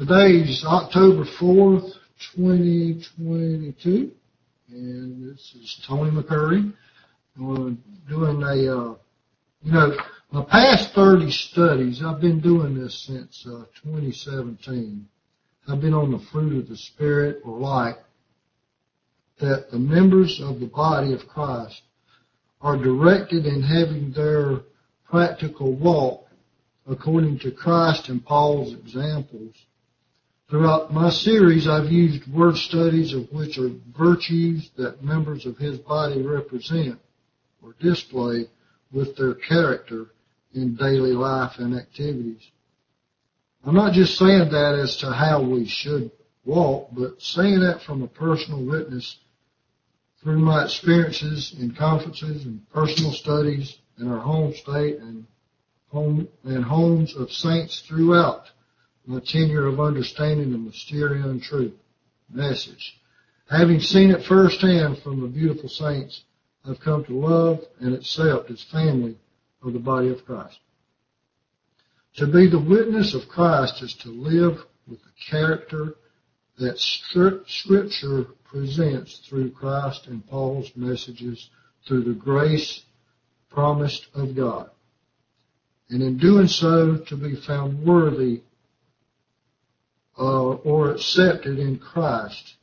Today is October 4th, 2022, and this is Tony McCurry. We're doing a, uh, you know, my past 30 studies, I've been doing this since uh, 2017. I've been on the fruit of the Spirit or light that the members of the body of Christ are directed in having their practical walk according to Christ and Paul's examples. Throughout my series, I've used word studies of which are virtues that members of his body represent or display with their character in daily life and activities. I'm not just saying that as to how we should walk, but saying that from a personal witness through my experiences in conferences and personal studies in our home state and home and homes of saints throughout my tenure of understanding the mysterious truth message. Having seen it firsthand from the beautiful saints I've come to love and accept as family of the body of Christ. To be the witness of Christ is to live with the character that Scripture presents through Christ and Paul's messages through the grace promised of God. And in doing so, to be found worthy or accepted in Christ,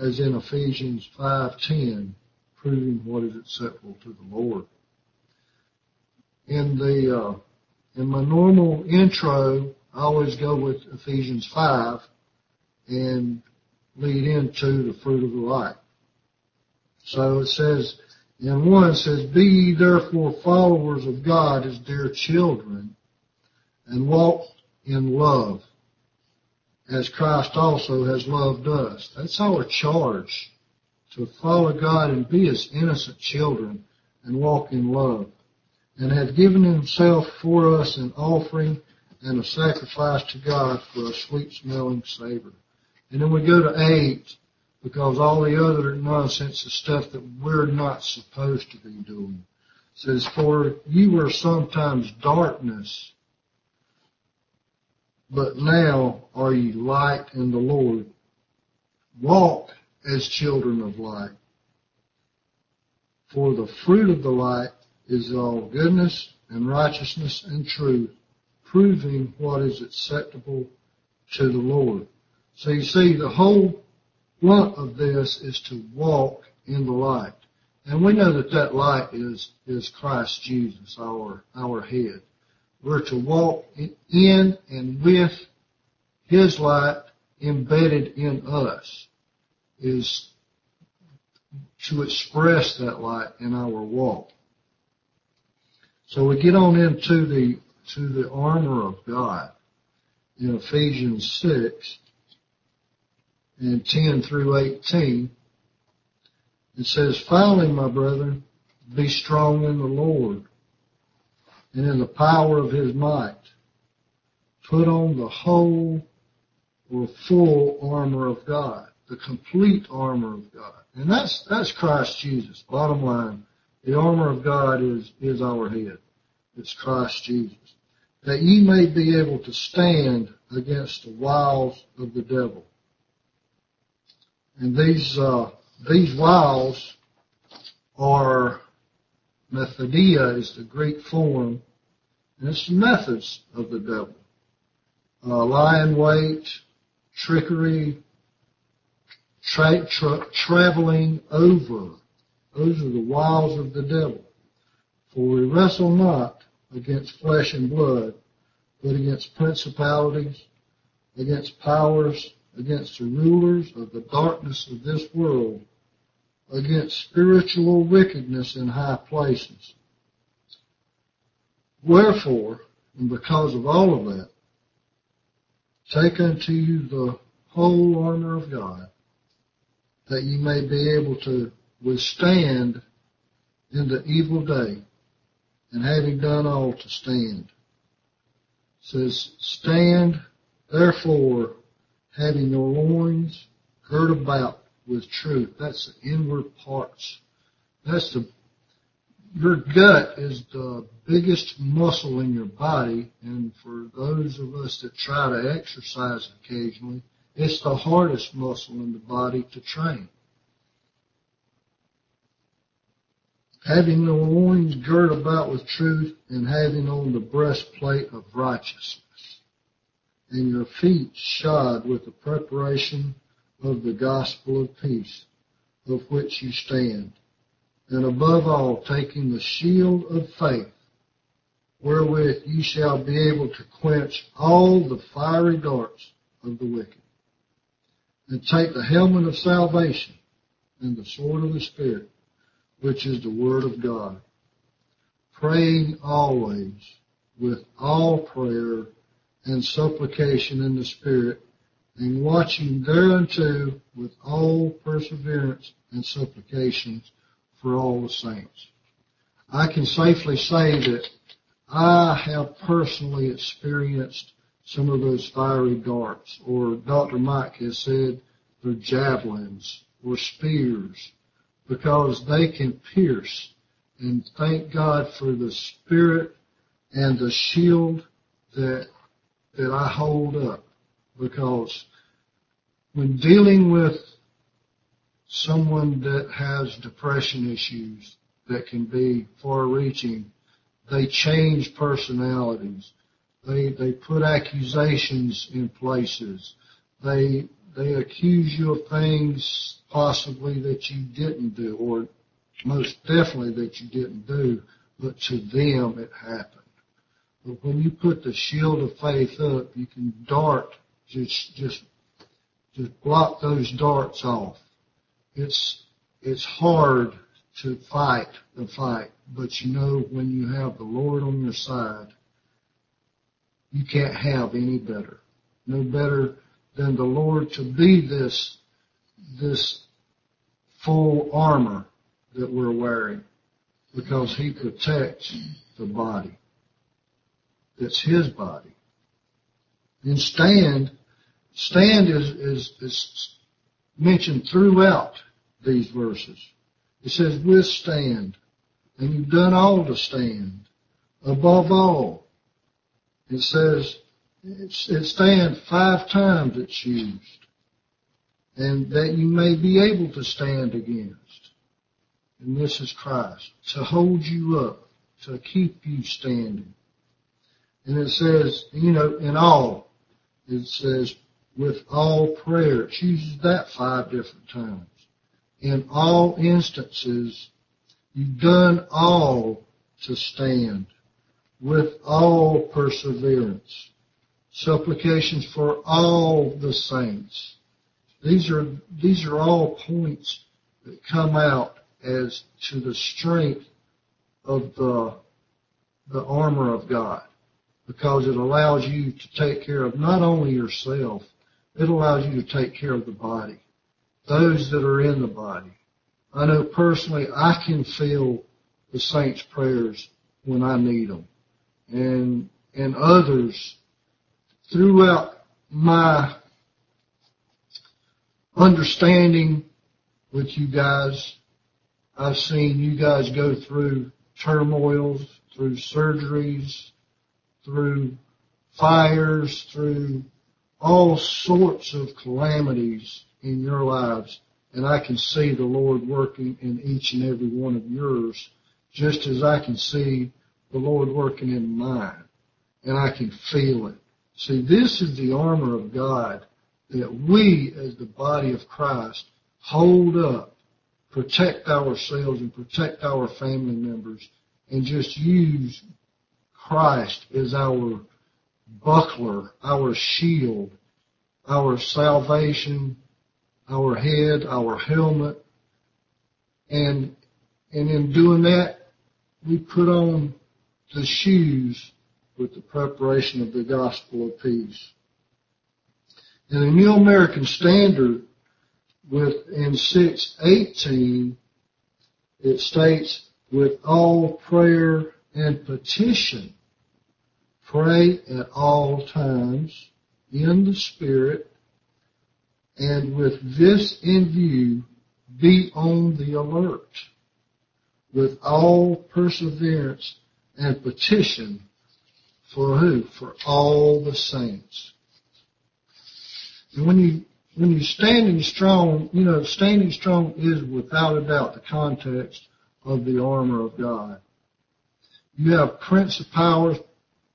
as in Ephesians 5.10, proving what is acceptable to the Lord. In the uh, in my normal intro, I always go with Ephesians 5 and lead into the fruit of the light. So it says, in one it says, Be ye therefore followers of God as dear children, and walk in love, as Christ also has loved us. That's our charge, to follow God and be as innocent children and walk in love, and have given himself for us an offering and a sacrifice to God for a sweet smelling savor. And then we go to eight, because all the other nonsense is stuff that we're not supposed to be doing. It says, for you were sometimes darkness, but now are ye light in the Lord. Walk as children of light. For the fruit of the light is all goodness and righteousness and truth, proving what is acceptable to the Lord. So you see, the whole point of this is to walk in the light. And we know that that light is, is Christ Jesus, our, our head. We're to walk in and with His light embedded in us is to express that light in our walk. So we get on into the, to the armor of God in Ephesians 6 and 10 through 18. It says, finally, my brethren, be strong in the Lord and in the power of his might. Put on the whole or full armor of God, the complete armor of God. And that's, that's Christ Jesus. Bottom line, the armor of God is, is our head. It's Christ Jesus. That ye may be able to stand against the wiles of the devil. And these, uh, these wiles are Methodeia is the Greek form, and it's the methods of the devil. Uh, lying wait, trickery, tra- tra- traveling over. Those are the wiles of the devil. For we wrestle not against flesh and blood, but against principalities, against powers, against the rulers of the darkness of this world, against spiritual wickedness in high places. Wherefore, and because of all of that, take unto you the whole armor of God, that ye may be able to withstand in the evil day, and having done all to stand. It says, stand therefore having your loins girt about with truth. That's the inward parts. That's the your gut is the biggest muscle in your body, and for those of us that try to exercise occasionally, it's the hardest muscle in the body to train. Having the loins girt about with truth and having on the breastplate of righteousness and your feet shod with the preparation of the gospel of peace, of which you stand and above all taking the shield of faith, wherewith you shall be able to quench all the fiery darts of the wicked. And take the helmet of salvation and the sword of the Spirit, which is the word of God, praying always with all prayer and supplication in the Spirit, and watching thereunto with all perseverance and supplications for all the saints. I can safely say that I have personally experienced some of those fiery darts, or Dr. Mike has said they're javelins or spears, because they can pierce. And thank God for the spirit and the shield that that I hold up, because when dealing with someone that has depression issues that can be far reaching, they change personalities. They, they put accusations in places. They, they accuse you of things possibly that you didn't do or most definitely that you didn't do, but to them it happened. But when you put the shield of faith up, you can dart, just, just, just block those darts off it's it's hard to fight the fight, but you know when you have the Lord on your side, you can't have any better. No better than the Lord to be this this full armor that we're wearing because he protects the body. It's his body. And stand, stand is, is, is mentioned throughout these verses. It says withstand, and you've done all to stand. Above all, it says it stands five times it's used, and that you may be able to stand against. And this is Christ to hold you up, to keep you standing. And it says, you know, in all, it says with all prayer. It uses that five different times. In all instances, you've done all to stand with all perseverance. Supplications for all the saints. These are, these are all points that come out as to the strength of the, the armor of God because it allows you to take care of not only yourself, it allows you to take care of the body, those that are in the body. I know personally I can feel the saints' prayers when I need them. And, and others throughout my understanding with you guys, I've seen you guys go through turmoils, through surgeries, through fires, through all sorts of calamities in your lives, and I can see the Lord working in each and every one of yours, just as I can see the Lord working in mine, and I can feel it. See, this is the armor of God that we, as the body of Christ, hold up, protect ourselves and protect our family members, and just use Christ as our buckler, our shield, our salvation, our head, our helmet. And, and in doing that, we put on the shoes with the preparation of the gospel of peace. In the New American Standard, with in 618, it states, with all prayer and petition Pray at all times in the Spirit, and with this in view, be on the alert. with all perseverance and petition for who? For all the saints. And when you when you're standing strong, you know, standing strong is without a doubt the context of the armor of God. You have principalities,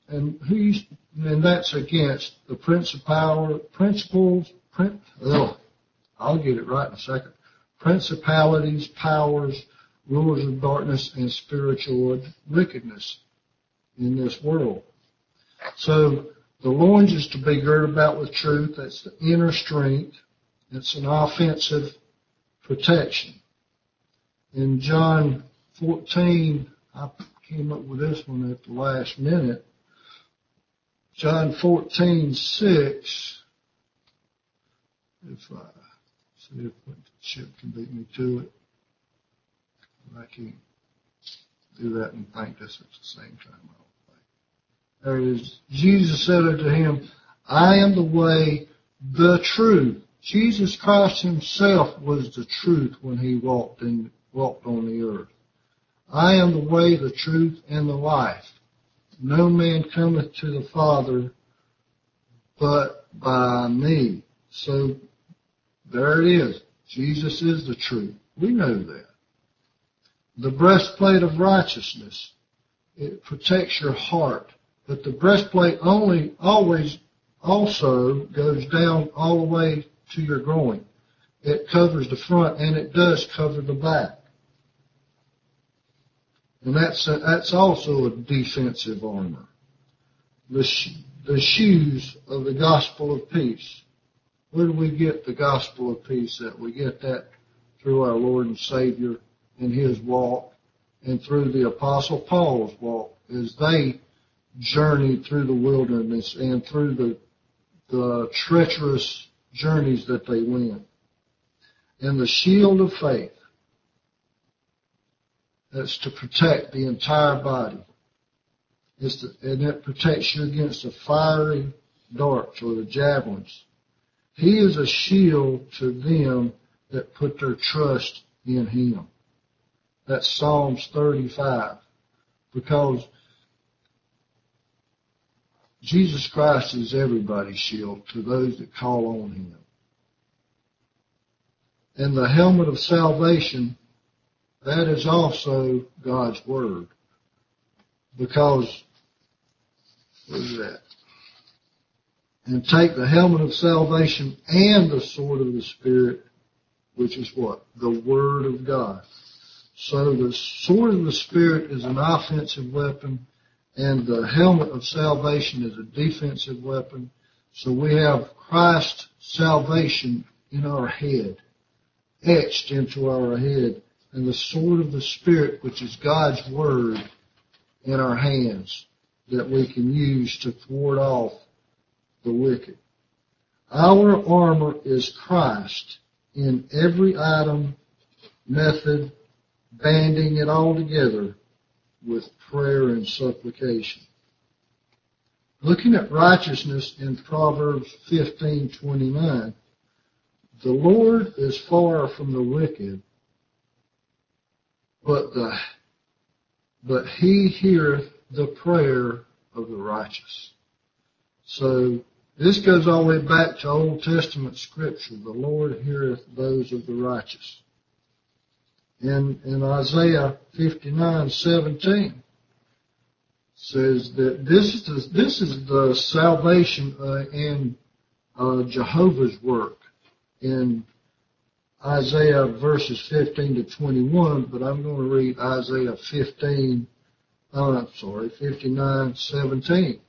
and who's and that's against the principal principles. Prin, I'll get it right in a second. Principalities, powers, rulers of darkness, and spiritual wickedness in this world. So the loins is to be girded about with truth. That's the inner strength. It's an offensive protection. In John 14, I came up with this one at the last minute. John 14, 6. If I see if the ship can beat me to it. I can't do that and think this at the same time there it is. Jesus said unto him, I am the way, the truth. Jesus Christ himself was the truth when he walked in, walked on the earth. I am the way, the truth, and the life. No man cometh to the Father but by me. So there it is. Jesus is the truth. We know that. The breastplate of righteousness. It protects your heart. But the breastplate only always also goes down all the way to your groin. It covers the front and it does cover the back. And that's that's also a defensive armor. The, sh- the shoes of the gospel of peace. Where do we get the gospel of peace at? We get that through our Lord and Savior and His walk and through the apostle Paul's walk as they journeyed through the wilderness and through the, the treacherous journeys that they went. And the shield of faith, that's to protect the entire body. To, and it protects you against the fiery darts or the javelins. He is a shield to them that put their trust in Him. That's Psalms 35. Because Jesus Christ is everybody's shield to those that call on Him. And the helmet of salvation, that is also God's Word. Because, what is that? And take the helmet of salvation and the sword of the Spirit, which is what? The Word of God. So the sword of the Spirit is an offensive weapon and the helmet of salvation is a defensive weapon. So we have Christ's salvation in our head, etched into our head, and the sword of the Spirit, which is God's Word, in our hands that we can use to thwart off the wicked. Our armor is Christ in every item, method, banding it all together with prayer and supplication. Looking at righteousness in Proverbs 15:29, the Lord is far from the wicked, but the but he heareth the prayer of the righteous. So this goes all the way back to Old Testament scripture. The Lord heareth those of the righteous in, in Isaiah 59:17 says that this is the, this is the salvation uh, in uh, Jehovah's work in Isaiah verses 15 to 21, but I'm going to read Isaiah 15, uh, I'm sorry, 59:17.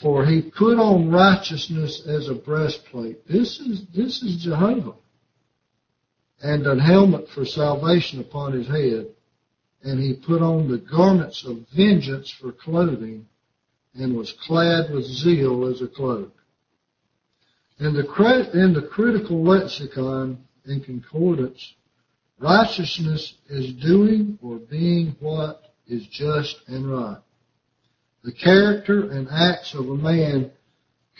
For he put on righteousness as a breastplate. This is this is Jehovah and an helmet for salvation upon his head, and he put on the garments of vengeance for clothing, and was clad with zeal as a cloak. In the, in the critical lexicon and concordance, righteousness is doing or being what is just and right. The character and acts of a man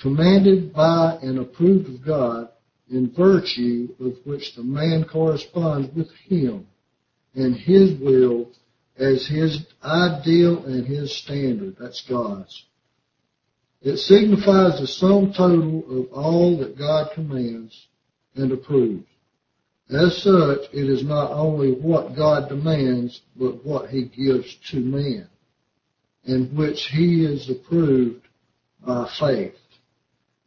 commanded by and approved of God in virtue of which the man corresponds with him and His will as His ideal and His standard. That's God's. It signifies the sum total of all that God commands and approves. As such, it is not only what God demands, but what He gives to man, in which He is approved by faith.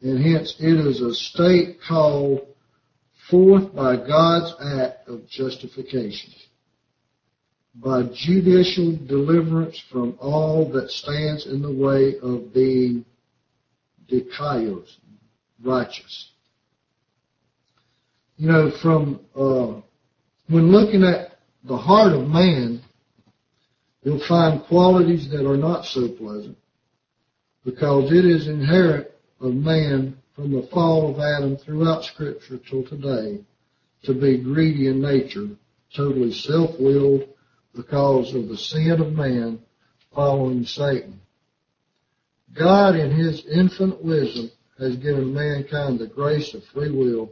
And hence it is a state called forth by God's act of justification, by judicial deliverance from all that stands in the way of being dikaios, righteous. You know, from uh, when looking at the heart of man, you'll find qualities that are not so pleasant because it is inherent of man from the fall of Adam throughout Scripture till today to be greedy in nature, totally self-willed because of the sin of man following Satan. God in His infinite wisdom has given mankind the grace of free will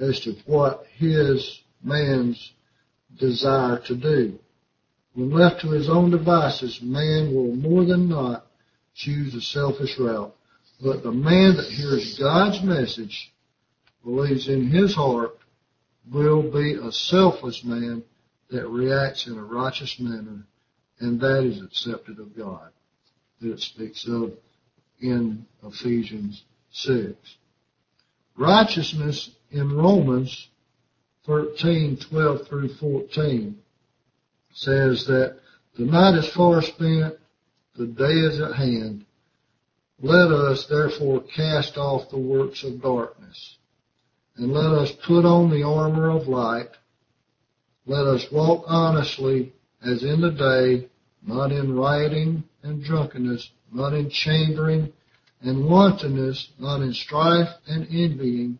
as to what His man's desire to do. When left to his own devices, man will more than not choose a selfish route. But the man that hears God's message, believes in his heart, will be a selfless man that reacts in a righteous manner, and that is accepted of God. That it speaks of in Ephesians 6. Righteousness in Romans 13, 12 through 14 says that the night is far spent, the day is at hand. Let us therefore cast off the works of darkness, and let us put on the armor of light. Let us walk honestly as in the day, not in rioting and drunkenness, not in chambering and wantonness, not in strife and envying,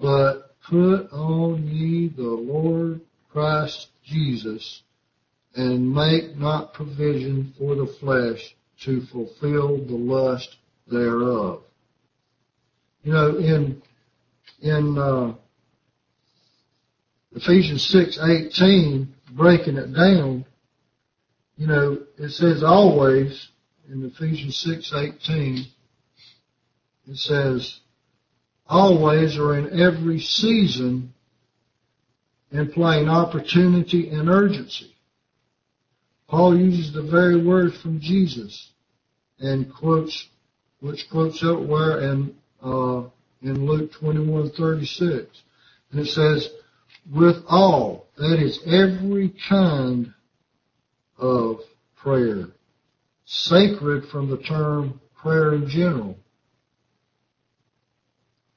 but put on ye the Lord Christ Jesus, and make not provision for the flesh to fulfill the lust thereof. You know, in in uh, Ephesians six eighteen, breaking it down, you know, it says always in Ephesians six eighteen, it says always or in every season implying opportunity and urgency. Paul uses the very word from Jesus and quotes, which quotes elsewhere in, uh, in Luke 21:36. And it says, with all, that is every kind of prayer, sacred from the term prayer in general.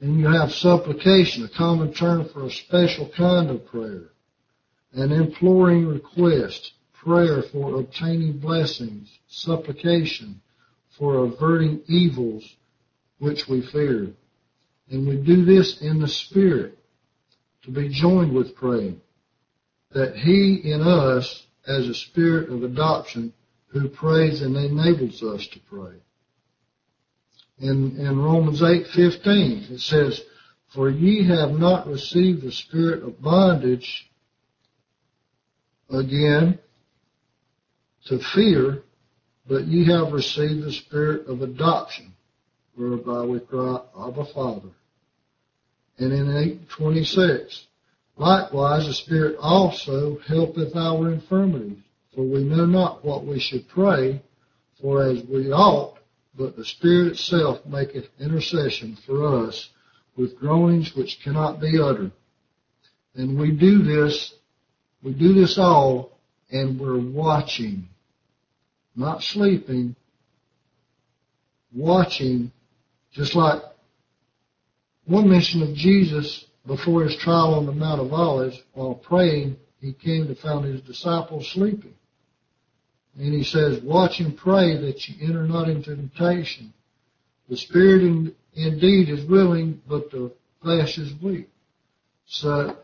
And you have supplication, a common term for a special kind of prayer, an imploring request, prayer for obtaining blessings, supplication for averting evils which we fear. And we do this in the Spirit to be joined with praying that He in us as a spirit of adoption who prays and enables us to pray. In, in Romans 8:15 it says, "For ye have not received the spirit of bondage again to fear, but ye have received the spirit of adoption, whereby we cry, Abba Father. And in 826, likewise the Spirit also helpeth our infirmities, for we know not what we should pray for as we ought, but the Spirit itself maketh intercession for us with groanings which cannot be uttered. And we do this, we do this all, and we're watching not sleeping, watching, just like one mention of Jesus before his trial on the Mount of Olives, while praying, he came to find his disciples sleeping. And he says, watch and pray that you enter not into temptation. The spirit in, indeed is willing, but the flesh is weak. So,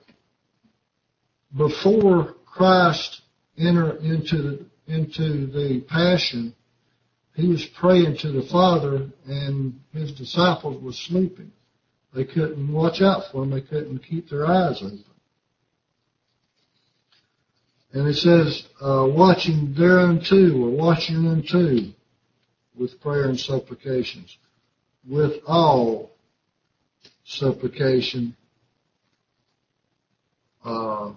before Christ entered into the into the passion, he was praying to the Father and his disciples were sleeping. They couldn't watch out for them. They couldn't keep their eyes open. And it says, uh, watching thereunto or watching unto with prayer and supplications. With all supplication uh,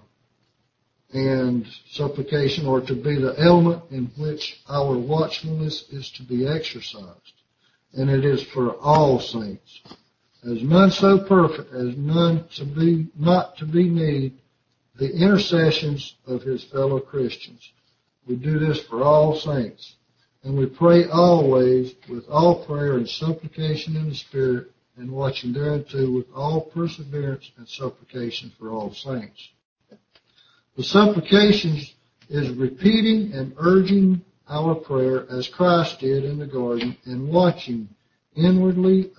and supplication or to be the element in which our watchfulness is to be exercised. And it is for all saints. As none so perfect, as none to be, not to be need the intercessions of his fellow Christians. We do this for all saints. And we pray always with all prayer and supplication in the Spirit and watching thereunto with all perseverance and supplication for all saints. The supplications is repeating and urging our prayer as Christ did in the garden and watching inwardly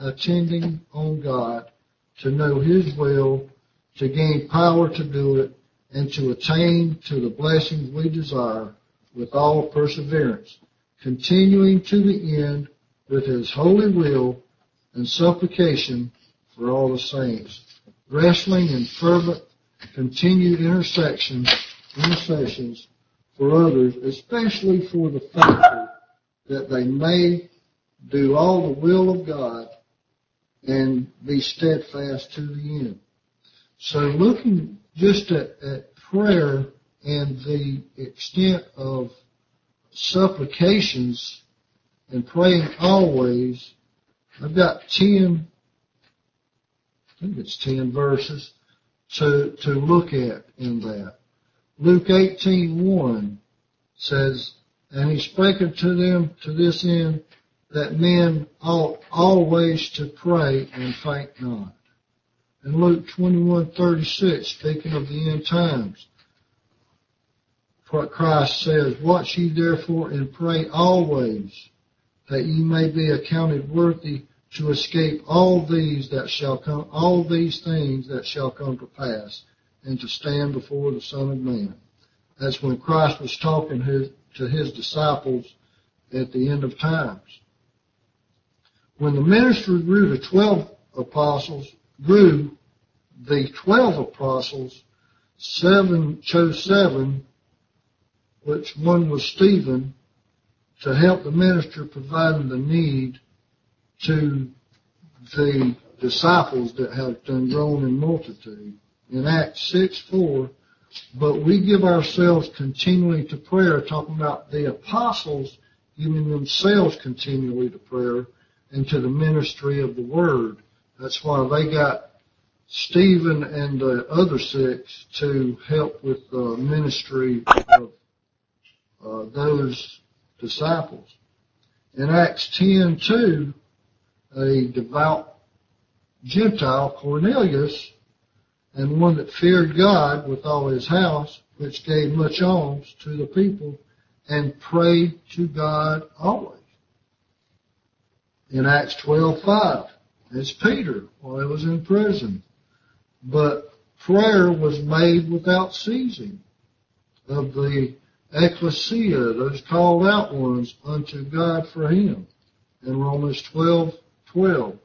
attending on God to know His will, to gain power to do it, and to attain to the blessings we desire with all perseverance, continuing to the end with His holy will and supplication for all the saints, wrestling in fervent, continued intercessions, intercessions for others, especially for the faithful, that they may do all the will of God and be steadfast to the end. So looking just at, at prayer and the extent of supplications and praying always, I've got 10, I think it's 10 verses to, to look at in that. Luke 18:1 says, And he spake unto them to this end, that men ought always to pray and thank God. And Luke 21:36, speaking of the end times, what Christ says, Watch ye therefore and pray always, that ye may be accounted worthy to escape all these that shall come, all these things that shall come to pass, and to stand before the Son of Man. That's when Christ was talking to his disciples at the end of times. When the ministry grew to 12 apostles, grew, the 12 apostles, seven, chose seven, which one was Stephen, to help the minister providing the need to the disciples that have been grown in multitude. In Acts 6, 4, but we give ourselves continually to prayer, talking about the apostles giving themselves continually to prayer and to the ministry of the word. That's why they got Stephen and the other six to help with the ministry of uh, those disciples. In Acts 10, 2, a devout Gentile, Cornelius, and one that feared God with all his house, which gave much alms to the people, and prayed to God always. In Acts 12:5, it's Peter while he was in prison, but prayer was made without ceasing of the ecclesia, those called out ones, unto God for him. In Romans 12:12,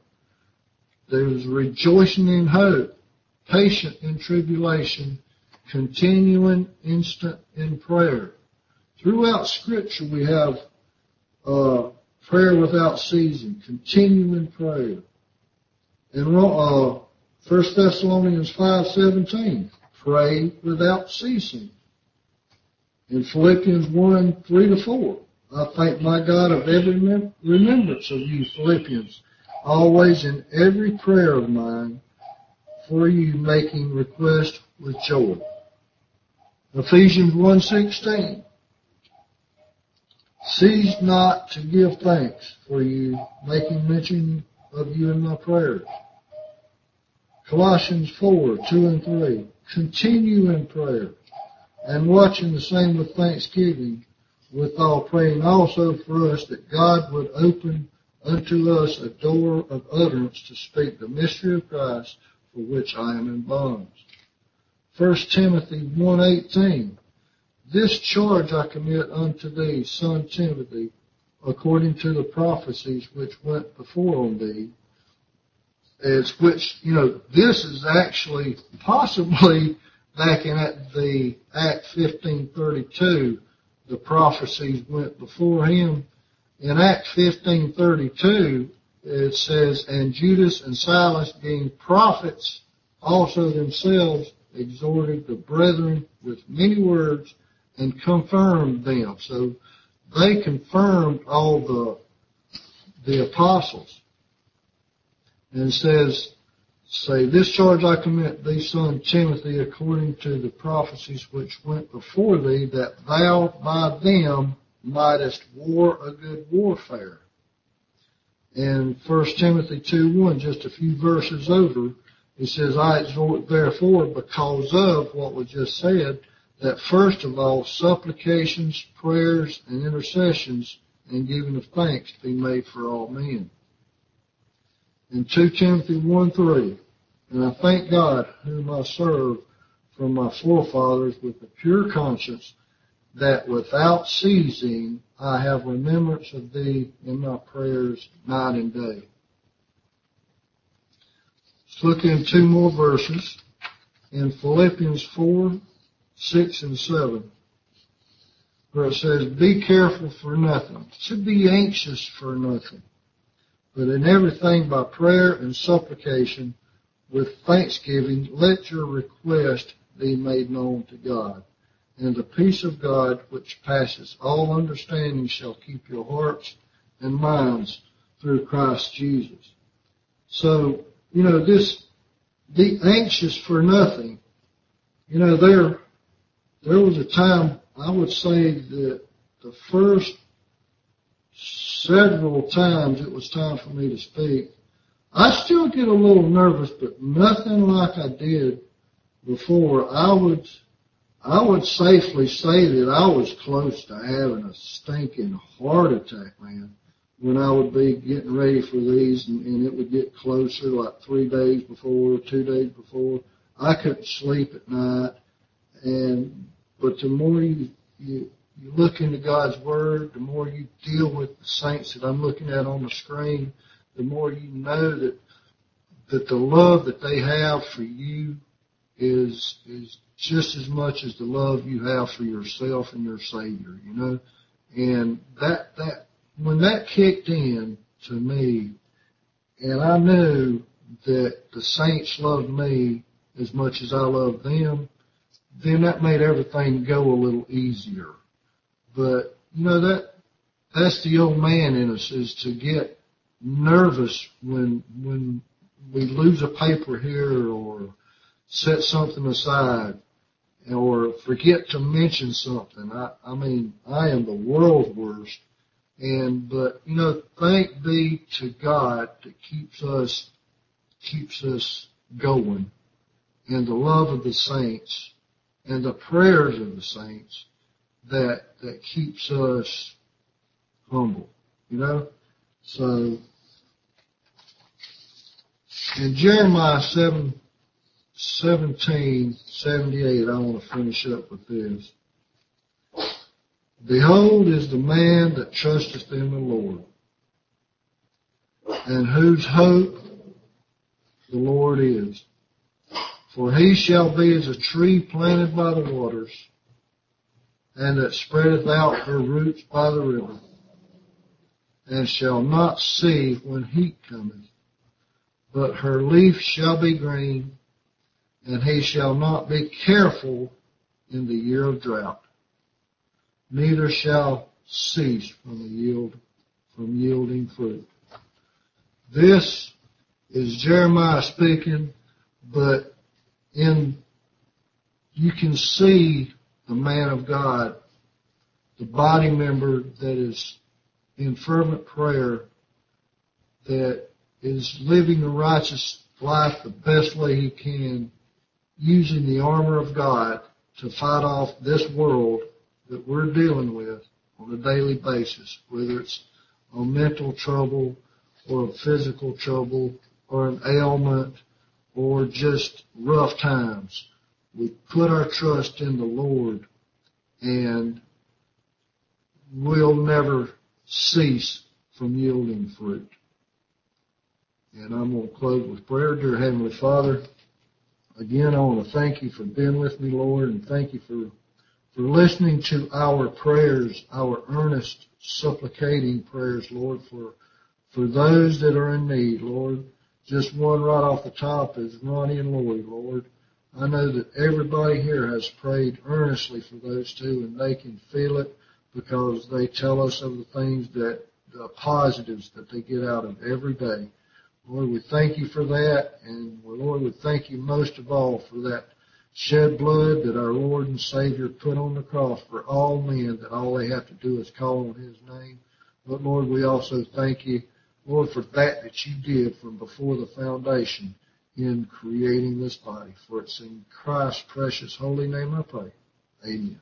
there was rejoicing in hope patient in tribulation, continuing instant in prayer. Throughout Scripture, we have uh, prayer without ceasing, continuing prayer. In uh, 1 Thessalonians 5:17, pray without ceasing. In Philippians 1, 3 to 4, I thank my God of every remembrance of you, Philippians, always in every prayer of mine for you making request with joy. Ephesians 1.16 Cease not to give thanks for you, making mention of you in my prayers. Colossians 4, 2 and 3. Continue in prayer and watching the same with thanksgiving, withal praying also for us that God would open unto us a door of utterance to speak the mystery of Christ for which I am in bonds. 1 Timothy 1.18 This charge I commit unto thee, son Timothy, according to the prophecies which went before on thee, as which, you know, this is actually possibly back in the Act 1532, the prophecies went before him. In Act 1532, it says, and Judas and Silas being prophets also themselves exhorted the brethren with many words and confirmed them. So they confirmed all the, the apostles. And says, say, this charge I commit thee, son Timothy, according to the prophecies which went before thee, that thou by them mightest war a good warfare. And 1 Timothy 2 1, just a few verses over, it says, I exhort therefore because of what was just said, that first of all supplications, prayers, and intercessions and giving of thanks be made for all men. In 2 Timothy 1 3, and I thank God whom I serve from my forefathers with a pure conscience, that without ceasing I have remembrance of thee in my prayers night and day. Let's look in two more verses in Philippians 4, 6 and 7, where it says, Be careful for nothing. To be anxious for nothing. But in everything by prayer and supplication with thanksgiving, let your request be made known to God. And the peace of God, which passes all understanding, shall keep your hearts and minds through Christ Jesus. So, you know, this, be anxious for nothing. You know, there, there was a time, I would say that the first several times it was time for me to speak, I still get a little nervous, but nothing like I did before. I would, I would safely say that I was close to having a stinking heart attack, man when I would be getting ready for these and, and it would get closer, like three days before, two days before. I couldn't sleep at night. And, but the more you, you, you look into God's Word, the more you deal with the saints that I'm looking at on the screen, the more you know that, that the love that they have for you is, is just as much as the love you have for yourself and your Savior, you know? And that, that, when that kicked in to me, and I knew that the saints loved me as much as I loved them, then that made everything go a little easier. But, you know, that, that's the old man in us is to get nervous when, when we lose a paper here or set something aside or forget to mention something. I, I mean, I am the world's worst and, but, you know, thank be to God that keeps us, keeps us going and the love of the saints and the prayers of the saints that, that keeps us humble, you know? So, in Jeremiah 7, 17, 78, I want to finish up with this. Behold is the man that trusteth in the Lord, and whose hope the Lord is. For he shall be as a tree planted by the waters, and that spreadeth out her roots by the river, and shall not see when heat cometh, but her leaf shall be green, and he shall not be careful in the year of drought neither shall cease from the yield, from yielding fruit. This is Jeremiah speaking, but in, you can see the man of God, the body member that is in fervent prayer, that is living a righteous life the best way he can, using the armor of God to fight off this world that we're dealing with on a daily basis, whether it's a mental trouble or a physical trouble or an ailment or just rough times. We put our trust in the Lord and we'll never cease from yielding fruit. And I'm going to close with prayer. Dear Heavenly Father, again, I want to thank you for being with me, Lord, and thank you for for listening to our prayers, our earnest supplicating prayers, Lord, for for those that are in need, Lord. Just one right off the top is Ronnie and Lori, Lord. I know that everybody here has prayed earnestly for those two and they can feel it because they tell us of the things that, the positives that they get out of every day. Lord, we thank you for that and Lord, we thank you most of all for that shed blood that our Lord and Savior put on the cross for all men that all they have to do is call on His name. But Lord, we also thank you Lord, for that that you did from before the foundation in creating this body. For it's in Christ's precious holy name I pray. Amen.